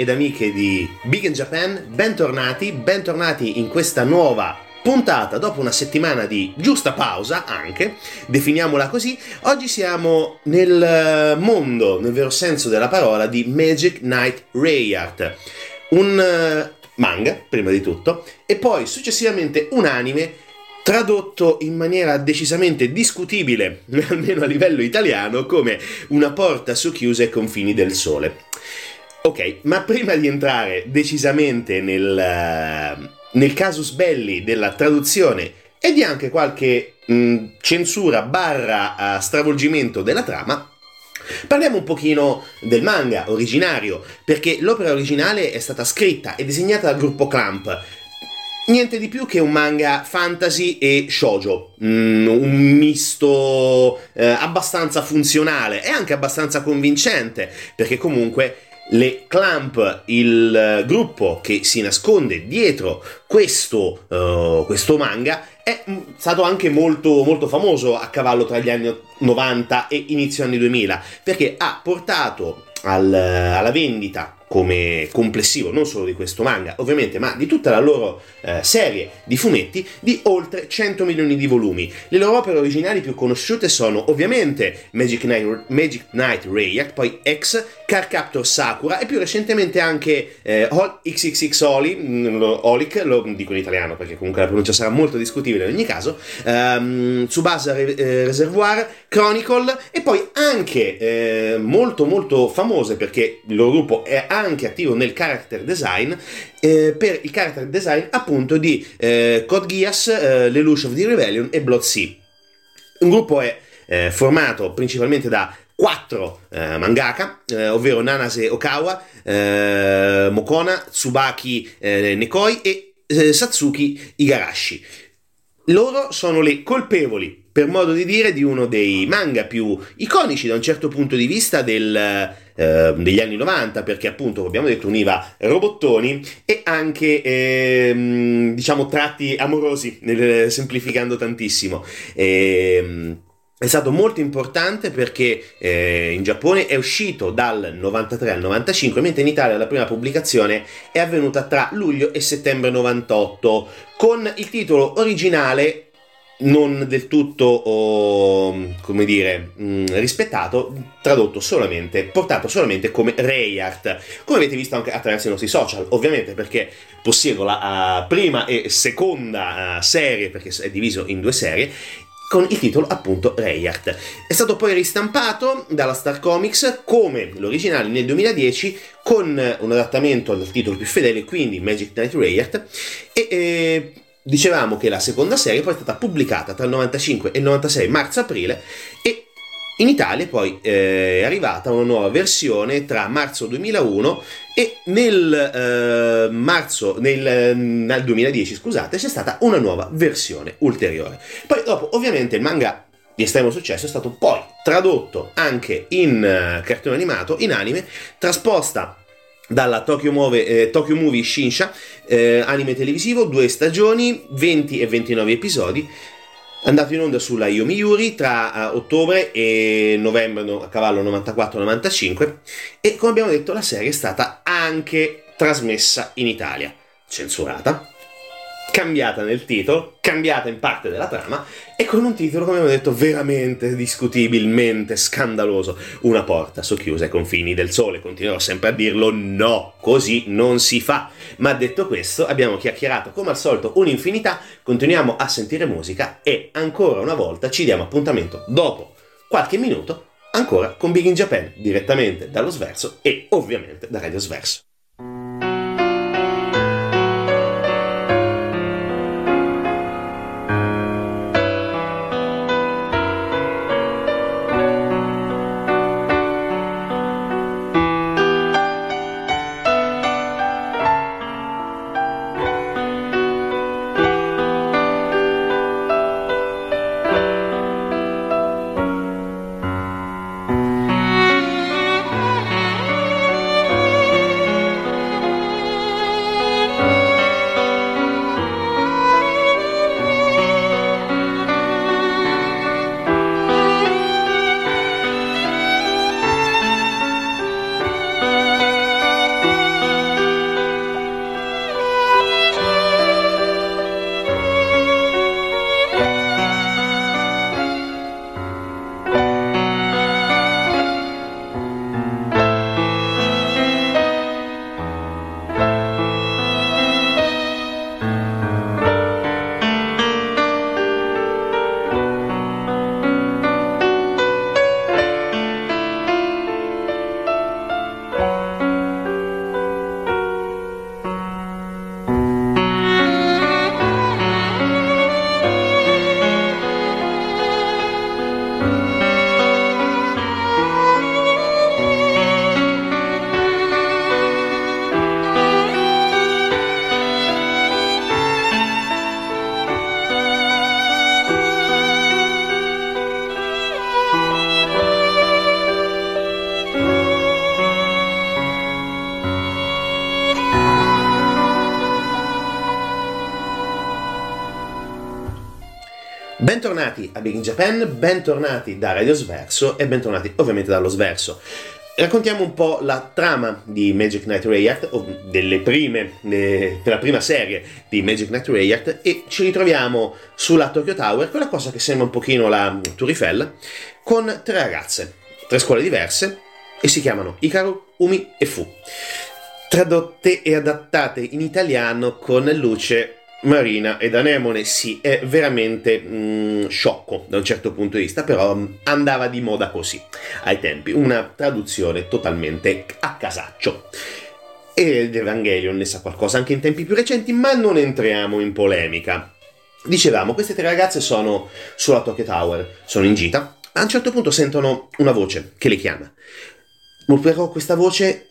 Ed amiche di Big in Japan, bentornati, bentornati in questa nuova puntata dopo una settimana di giusta pausa anche, definiamola così. Oggi siamo nel mondo, nel vero senso della parola, di Magic Knight Rayart, un eh, manga, prima di tutto, e poi successivamente un anime tradotto in maniera decisamente discutibile, almeno a livello italiano, come una porta socchiusa ai confini del sole. Ok, ma prima di entrare decisamente nel, uh, nel casus belli della traduzione e di anche qualche mh, censura barra uh, stravolgimento della trama, Parliamo un pochino del manga originario, perché l'opera originale è stata scritta e disegnata dal gruppo Clamp. Niente di più che un manga fantasy e shoujo, mm, un misto eh, abbastanza funzionale e anche abbastanza convincente, perché comunque le Clamp, il eh, gruppo che si nasconde dietro questo, uh, questo manga, è mm, stato anche molto, molto famoso a cavallo tra gli anni 90 e inizio anni 2000, perché ha portato al, alla vendita come complessivo, non solo di questo manga, ovviamente, ma di tutta la loro eh, serie di fumetti di oltre 100 milioni di volumi. Le loro opere originali più conosciute sono ovviamente Magic Knight, Magic Knight Rayak, poi X, Car Captor Sakura e più recentemente anche eh, XXX Oli, mm, Olic, lo dico in italiano perché comunque la pronuncia sarà molto discutibile in ogni caso, um, Tsubasa Re- eh, Reservoir, Chronicle e poi anche eh, molto molto famose perché il loro gruppo è anche attivo nel character design eh, per il character design appunto di eh, Code Geass, eh, Lelouch of the Rebellion e Blood Sea. Un gruppo è eh, formato principalmente da quattro eh, mangaka, eh, ovvero Nanase Okawa, eh, Mokona, Tsubaki eh, Nekoi e eh, Satsuki Igarashi. Loro sono le colpevoli per modo di dire, di uno dei manga più iconici da un certo punto di vista del, eh, degli anni 90, perché appunto, come abbiamo detto, univa robottoni e anche, eh, diciamo, tratti amorosi, nel, semplificando tantissimo. E, ehm, è stato molto importante perché eh, in Giappone è uscito dal 93 al 95, mentre in Italia la prima pubblicazione è avvenuta tra luglio e settembre 98, con il titolo originale non del tutto, oh, come dire, mh, mm, rispettato, tradotto solamente, portato solamente come Rayart, come avete visto anche attraverso i nostri social, ovviamente perché possiedo la uh, prima e seconda uh, serie, perché è diviso in due serie, con il titolo appunto Rayart. È stato poi ristampato dalla Star Comics come l'originale nel 2010 con un adattamento al titolo più fedele, quindi Magic Knight Rayart, e eh, dicevamo che la seconda serie poi è stata pubblicata tra il 95 e il 96 marzo-aprile e in Italia poi eh, è arrivata una nuova versione tra marzo 2001 e nel eh, marzo nel, nel 2010 scusate c'è stata una nuova versione ulteriore. Poi dopo ovviamente il manga di estremo successo è stato poi tradotto anche in uh, cartone animato, in anime, trasposta dalla Tokyo, Move, eh, Tokyo Movie Shinsha, eh, anime televisivo, due stagioni, 20 e 29 episodi, andato in onda sulla Yomi Yuri tra uh, ottobre e novembre no, a cavallo 94-95 e come abbiamo detto la serie è stata anche trasmessa in Italia, censurata, cambiata nel titolo, cambiata in parte della trama e con un titolo, come abbiamo detto, veramente discutibilmente scandaloso. Una porta socchiusa ai confini del sole. Continuerò sempre a dirlo, no, così non si fa. Ma detto questo, abbiamo chiacchierato come al solito un'infinità, continuiamo a sentire musica e ancora una volta ci diamo appuntamento dopo qualche minuto ancora con Big in Japan direttamente dallo Sverso e ovviamente da Radio Sverso. Bentornati a Big in Japan, bentornati da Radio Sverso e bentornati ovviamente dallo Sverso. Raccontiamo un po' la trama di Magic Knight Rayart, o delle prime, della prima serie di Magic Knight Rayart e ci ritroviamo sulla Tokyo Tower, quella cosa che sembra un pochino la Tour Eiffel, con tre ragazze, tre scuole diverse e si chiamano Ikaru, Umi e Fu. Tradotte e adattate in italiano con luce Marina ed Anemone sì, è veramente mm, sciocco da un certo punto di vista, però mm, andava di moda così ai tempi, una traduzione totalmente a casaccio. E l'Evangelion ne sa qualcosa anche in tempi più recenti, ma non entriamo in polemica. Dicevamo, queste tre ragazze sono sulla Tokyo Tower, sono in gita, a un certo punto sentono una voce che le chiama. Però questa voce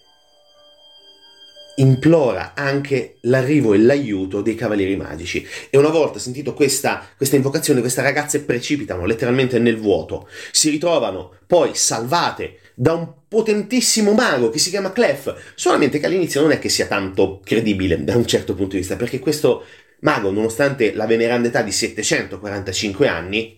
implora anche l'arrivo e l'aiuto dei cavalieri magici. E una volta sentito questa, questa invocazione, queste ragazze precipitano letteralmente nel vuoto, si ritrovano poi salvate da un potentissimo mago che si chiama Clef, solamente che all'inizio non è che sia tanto credibile da un certo punto di vista, perché questo mago, nonostante la veneranda età di 745 anni,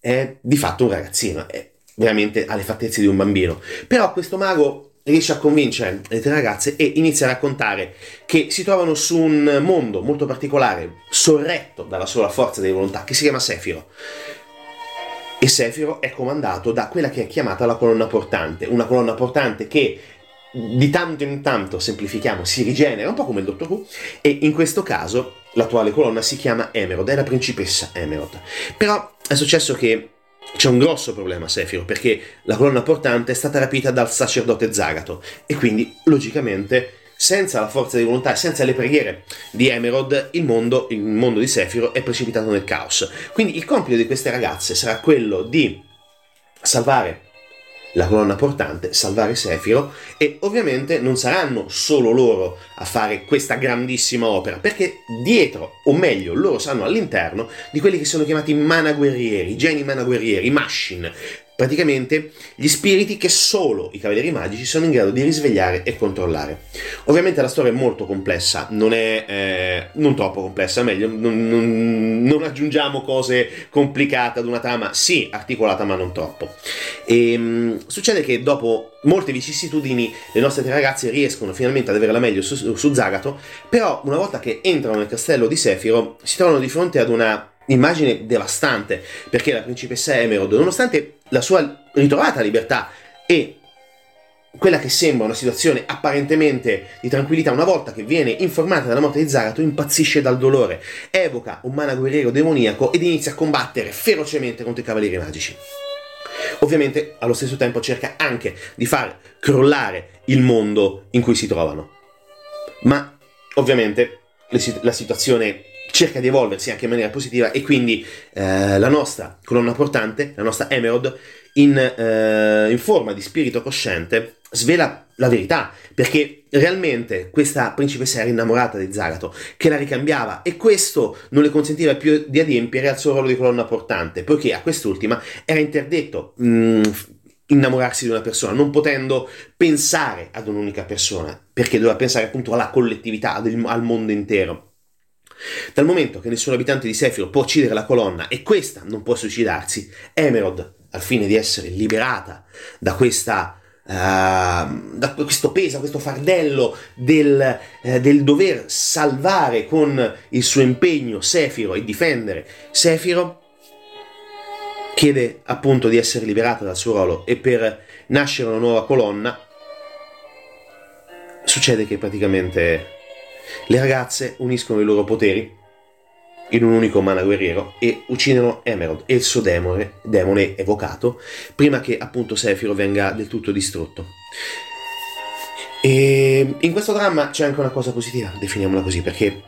è di fatto un ragazzino, è veramente alle fattezze di un bambino. Però questo mago riesce a convincere le tre ragazze e inizia a raccontare che si trovano su un mondo molto particolare, sorretto dalla sola forza di volontà, che si chiama Sefiro. E Sefiro è comandato da quella che è chiamata la colonna portante, una colonna portante che di tanto in tanto, semplifichiamo, si rigenera, un po' come il Dottor Who, e in questo caso l'attuale colonna si chiama Emerald, è la principessa Emerald. Però è successo che c'è un grosso problema Sefiro perché la colonna portante è stata rapita dal sacerdote Zagato e quindi logicamente senza la forza di volontà e senza le preghiere di Emerald il mondo, il mondo di Sefiro è precipitato nel caos. Quindi il compito di queste ragazze sarà quello di salvare la colonna portante, salvare Sefiro e ovviamente non saranno solo loro a fare questa grandissima opera, perché dietro, o meglio, loro saranno all'interno di quelli che sono chiamati mana guerrieri, geni mana guerrieri, machine, praticamente gli spiriti che solo i cavalieri magici sono in grado di risvegliare e controllare. Ovviamente la storia è molto complessa, non è eh, non troppo complessa, meglio, non, non, non, aggiungiamo cose complicate ad una trama, sì, articolata ma non troppo. E, ehm, succede che dopo molte vicissitudini le nostre tre ragazze riescono finalmente ad avere la meglio su, su Zagato, però una volta che entrano nel castello di Sefiro si trovano di fronte ad una immagine devastante, perché la principessa Emerald, nonostante la sua ritrovata libertà e quella che sembra una situazione apparentemente di tranquillità, una volta che viene informata della morte di Zagato, impazzisce dal dolore, evoca un mana guerriero demoniaco ed inizia a combattere ferocemente contro i cavalieri magici. Ovviamente allo stesso tempo cerca anche di far crollare il mondo in cui si trovano. Ma ovviamente la situazione cerca di evolversi anche in maniera positiva e quindi eh, la nostra colonna portante, la nostra Emerald, in, eh, in, forma di spirito cosciente, svela la verità, perché realmente questa principessa era innamorata di Zagato, che la ricambiava e questo non le consentiva più di adempiere al suo ruolo di colonna portante, poiché a quest'ultima era interdetto mh, mm, innamorarsi di una persona, non potendo pensare ad un'unica persona, perché doveva pensare appunto alla collettività, al mondo intero. Dal momento che nessun abitante di Sephiroth può uccidere la colonna e questa non può suicidarsi, Emerald, al fine di essere liberata da questa Uh, da questo peso, questo fardello del, uh, del, dover salvare con il suo impegno Sefiro e difendere Sefiro, chiede appunto di essere liberata dal suo ruolo. E per nascere una nuova colonna succede che praticamente le ragazze uniscono i loro poteri in un unico mana guerriero e uccidono Emerald e il suo demone, demone evocato, prima che appunto Sephiroth venga del tutto distrutto. E in questo dramma c'è anche una cosa positiva, definiamola così, perché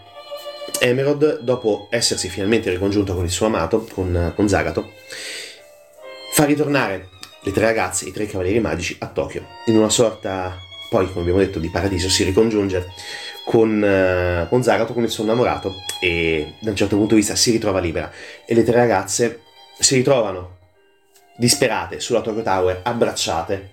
Emerald, dopo essersi finalmente ricongiunta con il suo amato, con, con Zagato, fa ritornare le tre ragazze, i tre cavalieri magici, a Tokyo, in una sorta, poi come abbiamo detto, di paradiso, si ricongiunge con, eh, con Zagato, con il suo innamorato, e da un certo punto di vista si ritrova libera. E le tre ragazze si ritrovano disperate sulla Tokyo Tower, abbracciate,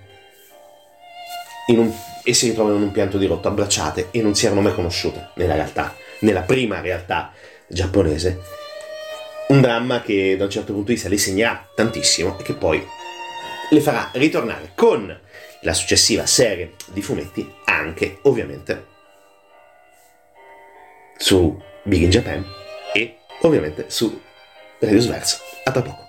un, e si ritrovano in un pianto di dirotto, abbracciate, e non si erano mai conosciute nella realtà, nella prima realtà giapponese. Un dramma che da un certo punto di vista le segnerà tantissimo e che poi le farà ritornare con la successiva serie di fumetti anche ovviamente su Big in Japan e ovviamente su Radio Sverso. A tra poco.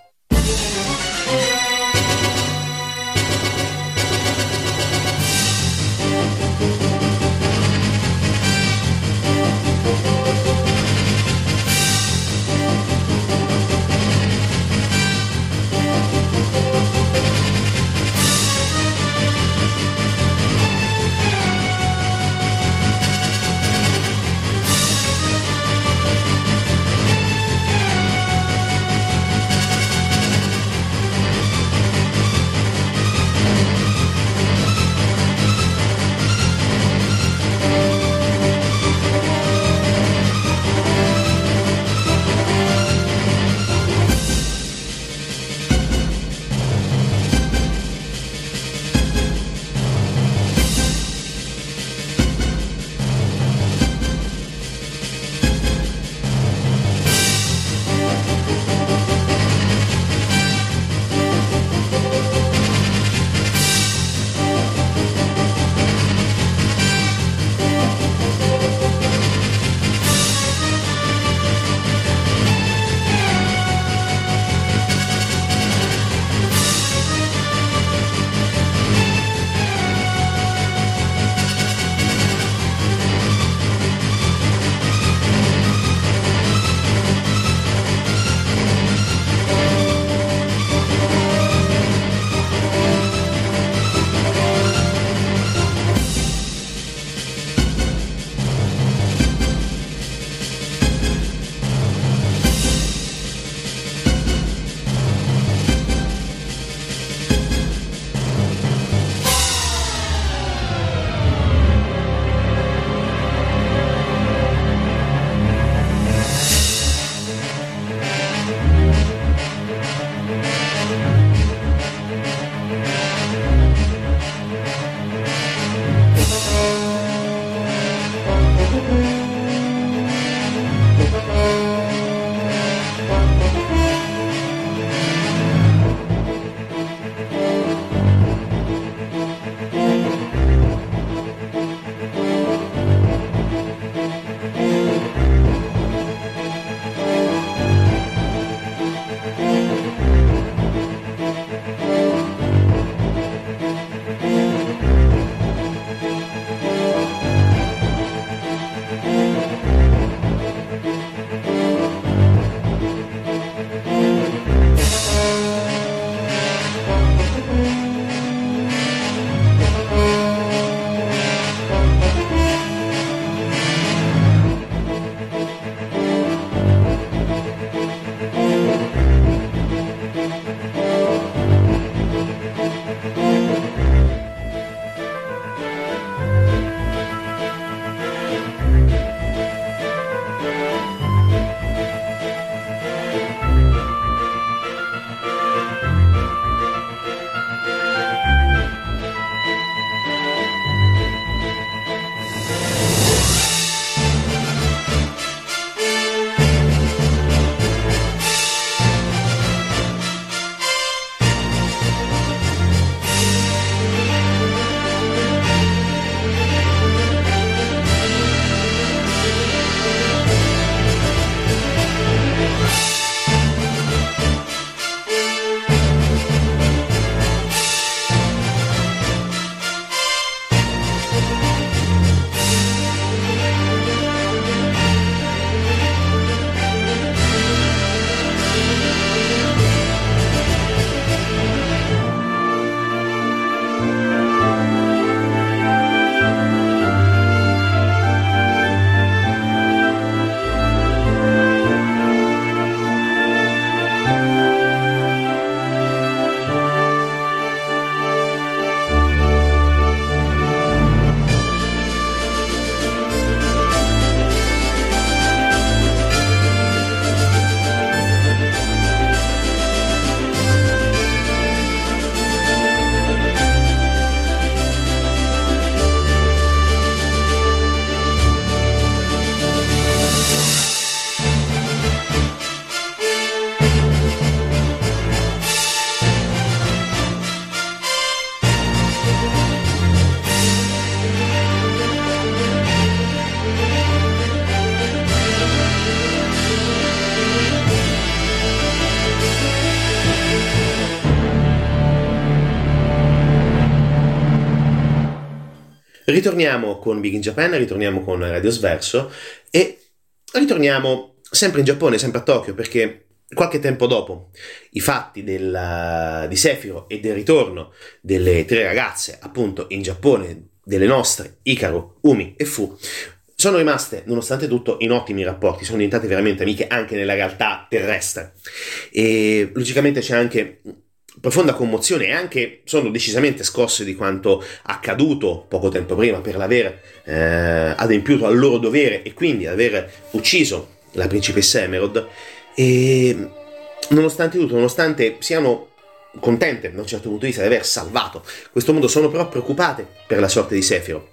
Ritorniamo con Big in Japan, ritorniamo con Radio Sverso e ritorniamo sempre in Giappone, sempre a Tokyo, perché qualche tempo dopo i fatti del, di Sefiro e del ritorno delle tre ragazze appunto in Giappone, delle nostre, Ikaru, Umi e Fu, sono rimaste, nonostante tutto, in ottimi rapporti, sono diventate veramente amiche anche nella realtà terrestre. E logicamente c'è anche profonda commozione e anche sono decisamente scosse di quanto accaduto poco tempo prima per l'aver eh, adempiuto al loro dovere e quindi aver ucciso la principessa Emerald. E nonostante tutto, nonostante siano contente da un certo punto di vista di aver salvato questo mondo, sono però preoccupate per la sorte di Sefiro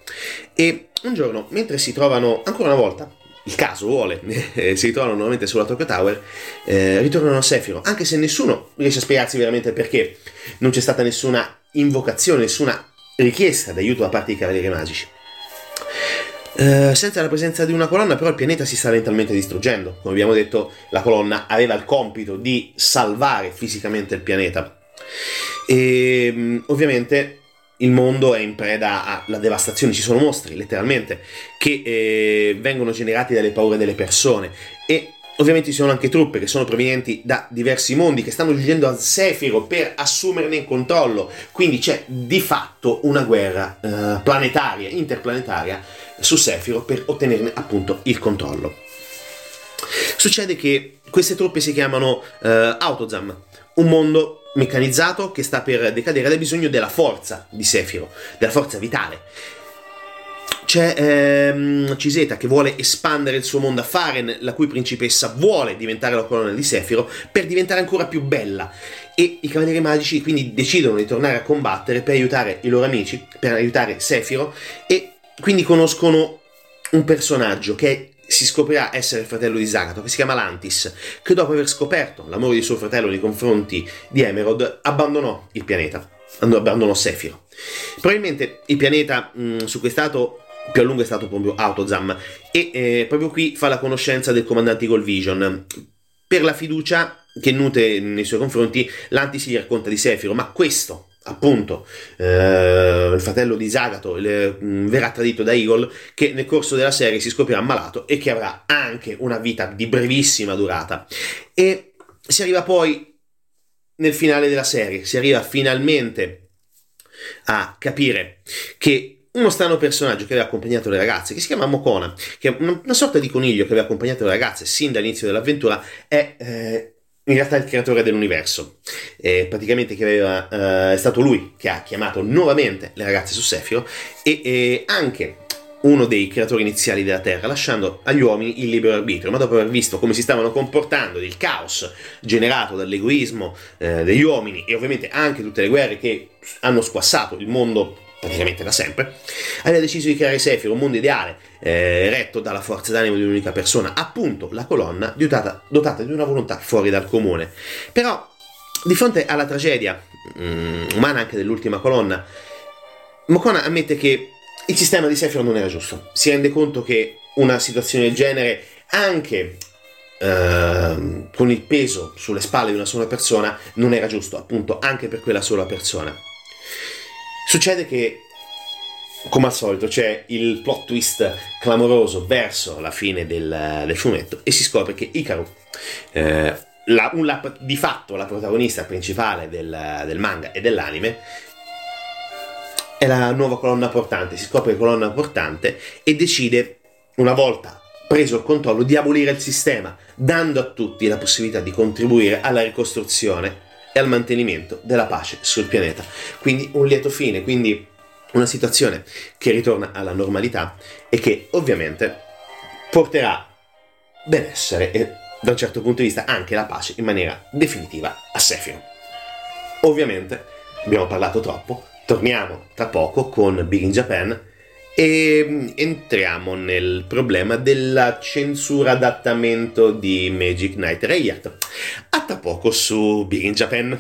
e un giorno mentre si trovano ancora una volta il caso vuole, eh, si ritrovano nuovamente sulla Tokyo Tower, eh, ritornano a Sefiro, anche se nessuno riesce a spiegarsi veramente perché non c'è stata nessuna invocazione, nessuna richiesta d'aiuto da parte dei Cavalieri Magici. Uh, senza la presenza di una colonna, però, il pianeta si sta lentamente distruggendo. Come abbiamo detto, la colonna aveva il compito di salvare fisicamente il pianeta. E mm, ovviamente il mondo è in preda alla devastazione, ci sono mostri letteralmente che eh, vengono generati dalle paure delle persone e ovviamente ci sono anche truppe che sono provenienti da diversi mondi che stanno giungendo a Sefiro per assumerne il controllo, quindi c'è di fatto una guerra eh, planetaria, interplanetaria su Sefiro per ottenerne appunto il controllo. Succede che queste truppe si chiamano eh, Autozam, un mondo meccanizzato che sta per decadere ed ha bisogno della forza di Sefiro, della forza vitale. C'è ehm, Ciseta che vuole espandere il suo mondo a Faren, la cui principessa vuole diventare la colonna di Sefiro per diventare ancora più bella. E i Cavalieri Magici quindi decidono di tornare a combattere per aiutare i loro amici, per aiutare Sefiro e quindi conoscono un personaggio che è si scoprirà essere il fratello di Zagato, che si chiama Lantis, che dopo aver scoperto l'amore di suo fratello nei confronti di Emerald, abbandonò il pianeta, abbandonò Sefiro. Probabilmente il pianeta mh, su cui è stato più a lungo è stato proprio Autozam e eh, proprio qui fa la conoscenza del comandante Eagle Vision. Per la fiducia che nutre nei suoi confronti, Lantis gli racconta di Sefiro, ma questo appunto eh, il fratello di Zagato il, mm, verrà tradito da Eagle che nel corso della serie si scoprirà ammalato e che avrà anche una vita di brevissima durata. E si arriva poi nel finale della serie si arriva finalmente a capire che uno strano personaggio che aveva accompagnato le ragazze, che si chiama Mokona, che è una sorta di coniglio che aveva accompagnato le ragazze sin dall'inizio dell'avventura, è eh, in realtà il creatore dell'universo. Eh, praticamente aveva, eh, è stato lui che ha chiamato nuovamente le ragazze su Sefiro e eh, anche uno dei creatori iniziali della Terra, lasciando agli uomini il libero arbitrio, ma dopo aver visto come si stavano comportando, il caos generato dall'egoismo eh, degli uomini e ovviamente anche tutte le guerre che hanno squassato il mondo praticamente da sempre, aveva deciso di creare Sefiro, un mondo ideale, eh, retto dalla forza d'animo di un'unica persona, appunto la colonna dotata, dotata di una volontà fuori dal comune. Però, di fronte alla tragedia um, umana anche dell'ultima colonna, Mokona ammette che il sistema di Sefiro non era giusto. Si rende conto che una situazione del genere, anche Uh, con il peso sulle spalle di una sola persona non era giusto, appunto, anche per quella sola persona. Succede che, come al solito, c'è il plot twist clamoroso verso la fine del, del fumetto e si scopre che Ikaru, eh, la, la, di fatto la protagonista principale del, del manga e dell'anime, è la nuova colonna portante, si scopre colonna portante e decide, una volta preso il controllo, di abolire il sistema, dando a tutti la possibilità di contribuire alla ricostruzione e al mantenimento della pace sul pianeta. Quindi un lieto fine, quindi una situazione che ritorna alla normalità e che ovviamente porterà benessere e da un certo punto di vista anche la pace in maniera definitiva a Sefiro. Ovviamente abbiamo parlato troppo, torniamo tra poco con Big in Japan e mm, entriamo nel problema della censura adattamento di Magic Knight Rayard. A tra poco su Big in Japan.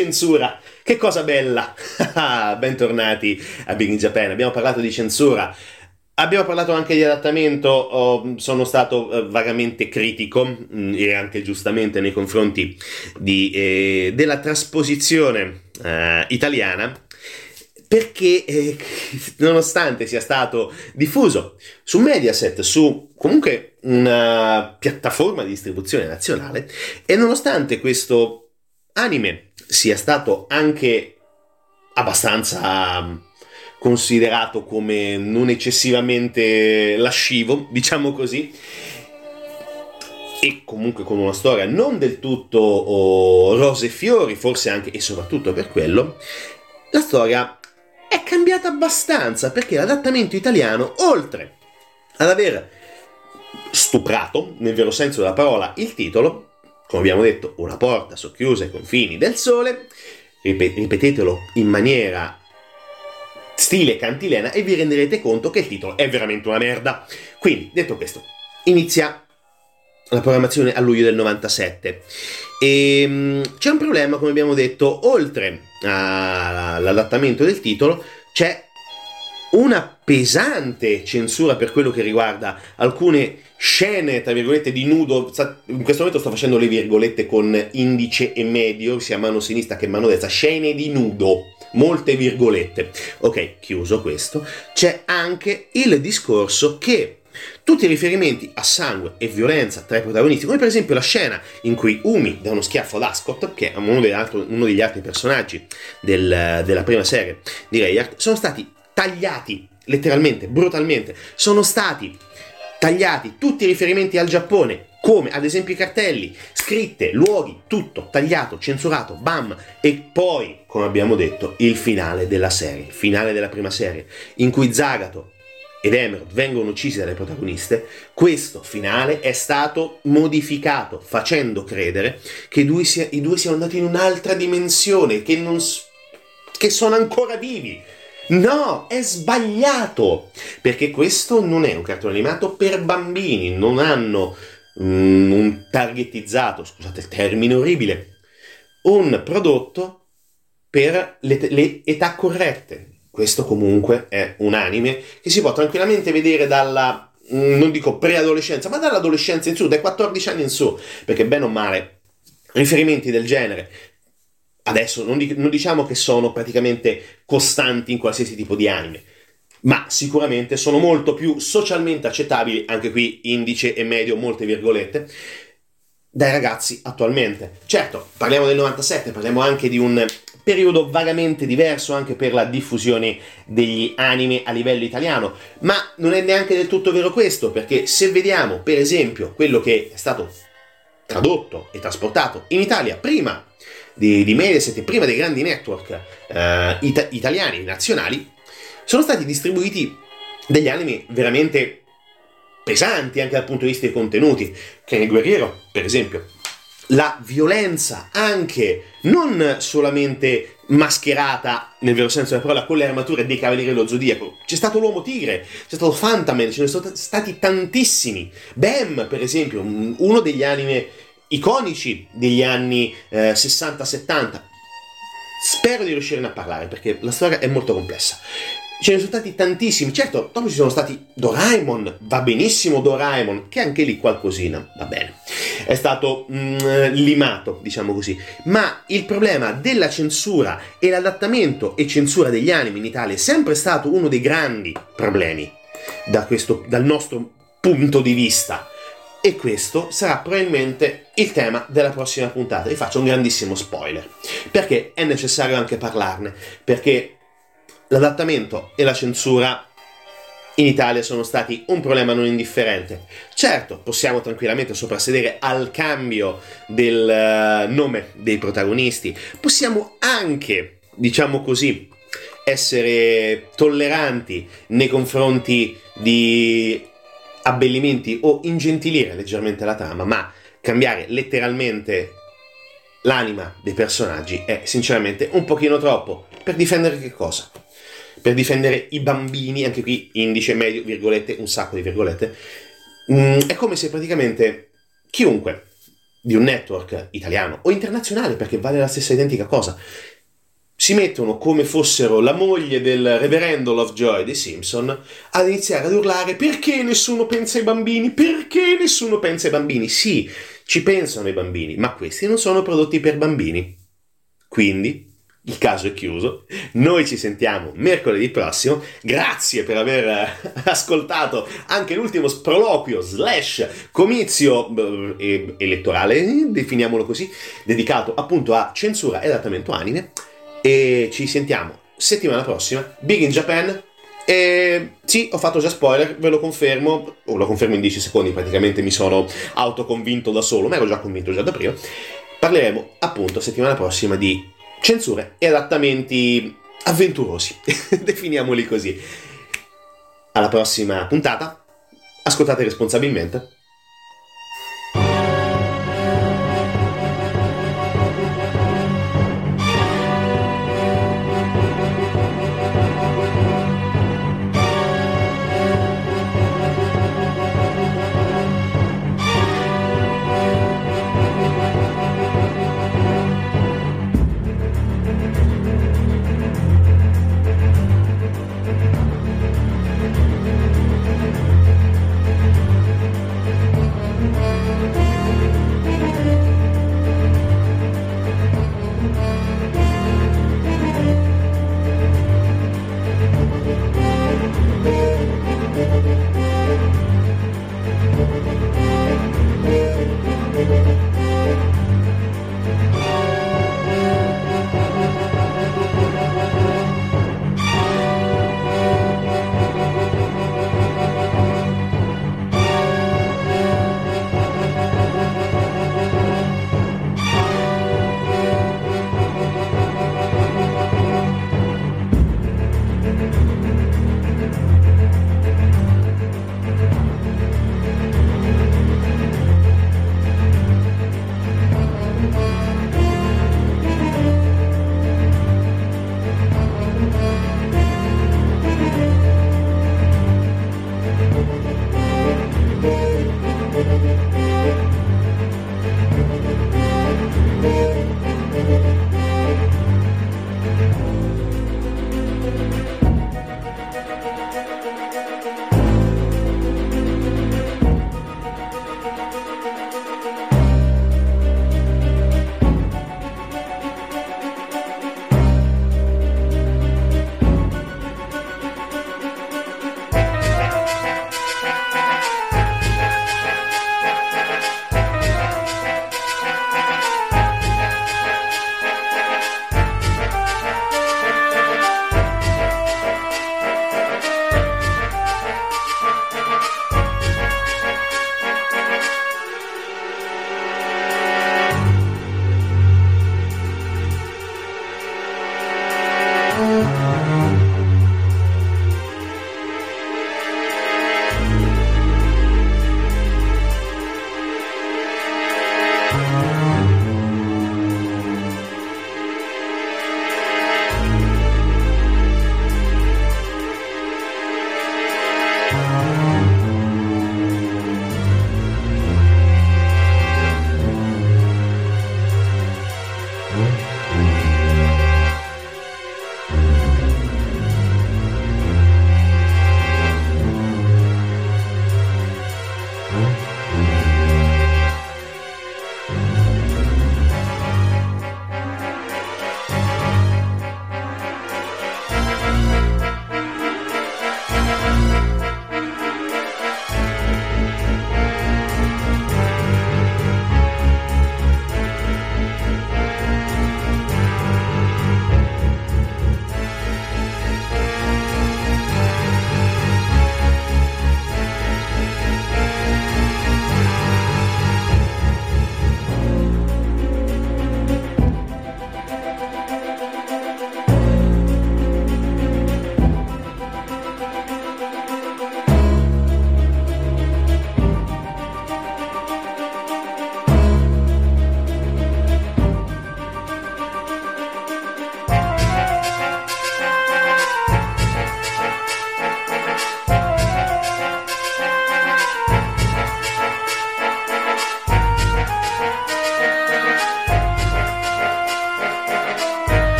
Censura. Che cosa bella! Bentornati a Big in Japan. Abbiamo parlato di censura. Abbiamo parlato anche di adattamento, sono stato eh, vagamente critico mm, e anche giustamente nei confronti di, eh, della trasposizione eh, italiana perché eh, nonostante sia stato diffuso su Mediaset, su comunque una piattaforma di distribuzione nazionale, e nonostante questo anime sia stato anche abbastanza mm, considerato come non eccessivamente lascivo, diciamo così, e comunque con una storia non del tutto oh, rose e fiori, forse anche e soprattutto per quello, la storia è cambiata abbastanza perché l'adattamento italiano, oltre ad aver stuprato, nel vero senso della parola, il titolo, come abbiamo detto, una porta socchiusa ai confini del sole, ripetetelo in maniera stile cantilena e vi renderete conto che il titolo è veramente una merda. Quindi, detto questo, inizia la programmazione a luglio del 97. E ehm, c'è un problema, come abbiamo detto, oltre all'adattamento del titolo, c'è una pesante censura per quello che riguarda alcune scene, tra virgolette, di nudo. In questo momento sto facendo le virgolette con indice e medio, sia mano sinistra che mano destra. Scene di nudo, molte virgolette. Ok, chiuso questo. C'è anche il discorso che tutti i riferimenti a sangue e violenza tra i protagonisti, come per esempio la scena in cui Umi dà uno schiaffo ad Ascot, che è uno altri, uno degli altri personaggi del, della prima serie di Rayard, sono stati tagliati letteralmente, brutalmente. Sono stati tagliati tutti i riferimenti al Giappone, come ad esempio i cartelli, scritte, luoghi, tutto tagliato, censurato, bam, e poi, come abbiamo detto, il finale della serie, finale della prima serie, in cui Zagato ed Emerald vengono uccisi dalle protagoniste, questo finale è stato modificato facendo credere che sia, i due siano andati in un'altra dimensione, che, non, che sono ancora vivi No, è sbagliato! Perché questo non è un cartone animato per bambini, non hanno mm, un targetizzato, scusate il termine orribile, un prodotto per le, le età corrette. Questo comunque è un anime che si può tranquillamente vedere dalla, mm, non dico preadolescenza, ma dall'adolescenza in su, dai 14 anni in su, perché bene o male riferimenti del genere adesso non, di- non diciamo che sono praticamente costanti in qualsiasi tipo di anime, ma sicuramente sono molto più socialmente accettabili, anche qui indice e medio, molte virgolette, dai ragazzi attualmente. Certo, parliamo del 97, parliamo anche di un periodo vagamente diverso anche per la diffusione degli anime a livello italiano, ma non è neanche del tutto vero questo, perché se vediamo per esempio quello che è stato tradotto e trasportato in Italia prima di, di Mediaset prima dei grandi network eh, ita- italiani nazionali, sono stati distribuiti degli anime veramente pesanti anche dal punto di vista dei contenuti. Che nel Guerriero, per esempio, la violenza anche non solamente mascherata nel vero senso della parola con le armature dei Cavalieri dello Zodiaco. C'è stato l'Uomo Tigre, c'è stato Phantaman, ce ne sono stati tantissimi. Bam, per esempio, uno degli anime iconici degli anni eh, 60-70. Spero di riuscirne a parlare perché la storia è molto complessa. Ce ne sono stati tantissimi, certo, dopo ci sono stati Doraemon, va benissimo Doraemon, che anche lì qualcosina, va bene, è stato mm, limato, diciamo così. Ma il problema della censura e l'adattamento e censura degli animi in Italia è sempre stato uno dei grandi problemi da questo, dal nostro punto di vista E questo sarà probabilmente il tema della prossima puntata. Vi faccio un grandissimo spoiler, perché è necessario anche parlarne, perché l'adattamento e la censura in Italia sono stati un problema non indifferente. Certo, possiamo tranquillamente soprassedere al cambio del eh, nome dei protagonisti, possiamo anche, diciamo così, essere tolleranti nei confronti di abbellimenti o ingentilire leggermente la trama, ma cambiare letteralmente l'anima dei personaggi è sinceramente un pochino troppo. Per difendere che cosa? Per difendere i bambini, anche qui indice, medio, virgolette, un sacco di virgolette. Mm, è come se praticamente chiunque di un network italiano o internazionale, perché vale la stessa identica cosa, si mettono come fossero la moglie del reverendo Lovejoy dei Simpson ad iniziare ad urlare perché nessuno pensa ai bambini? Perché nessuno pensa ai bambini? Sì, ci pensano i bambini, ma questi non sono prodotti per bambini. Quindi il caso è chiuso. Noi ci sentiamo mercoledì prossimo. Grazie per aver eh, ascoltato anche l'ultimo sproloquio slash comizio eh, elettorale, definiamolo così, dedicato appunto a censura e adattamento anime e ci sentiamo settimana prossima. Big in Japan. E sì, ho fatto già spoiler, ve lo confermo, o lo confermo in 10 secondi, praticamente mi sono autoconvinto da solo, ma ero già convinto già da prima. Parleremo appunto settimana prossima di censure e adattamenti avventurosi, definiamoli così. Alla prossima puntata, ascoltate responsabilmente.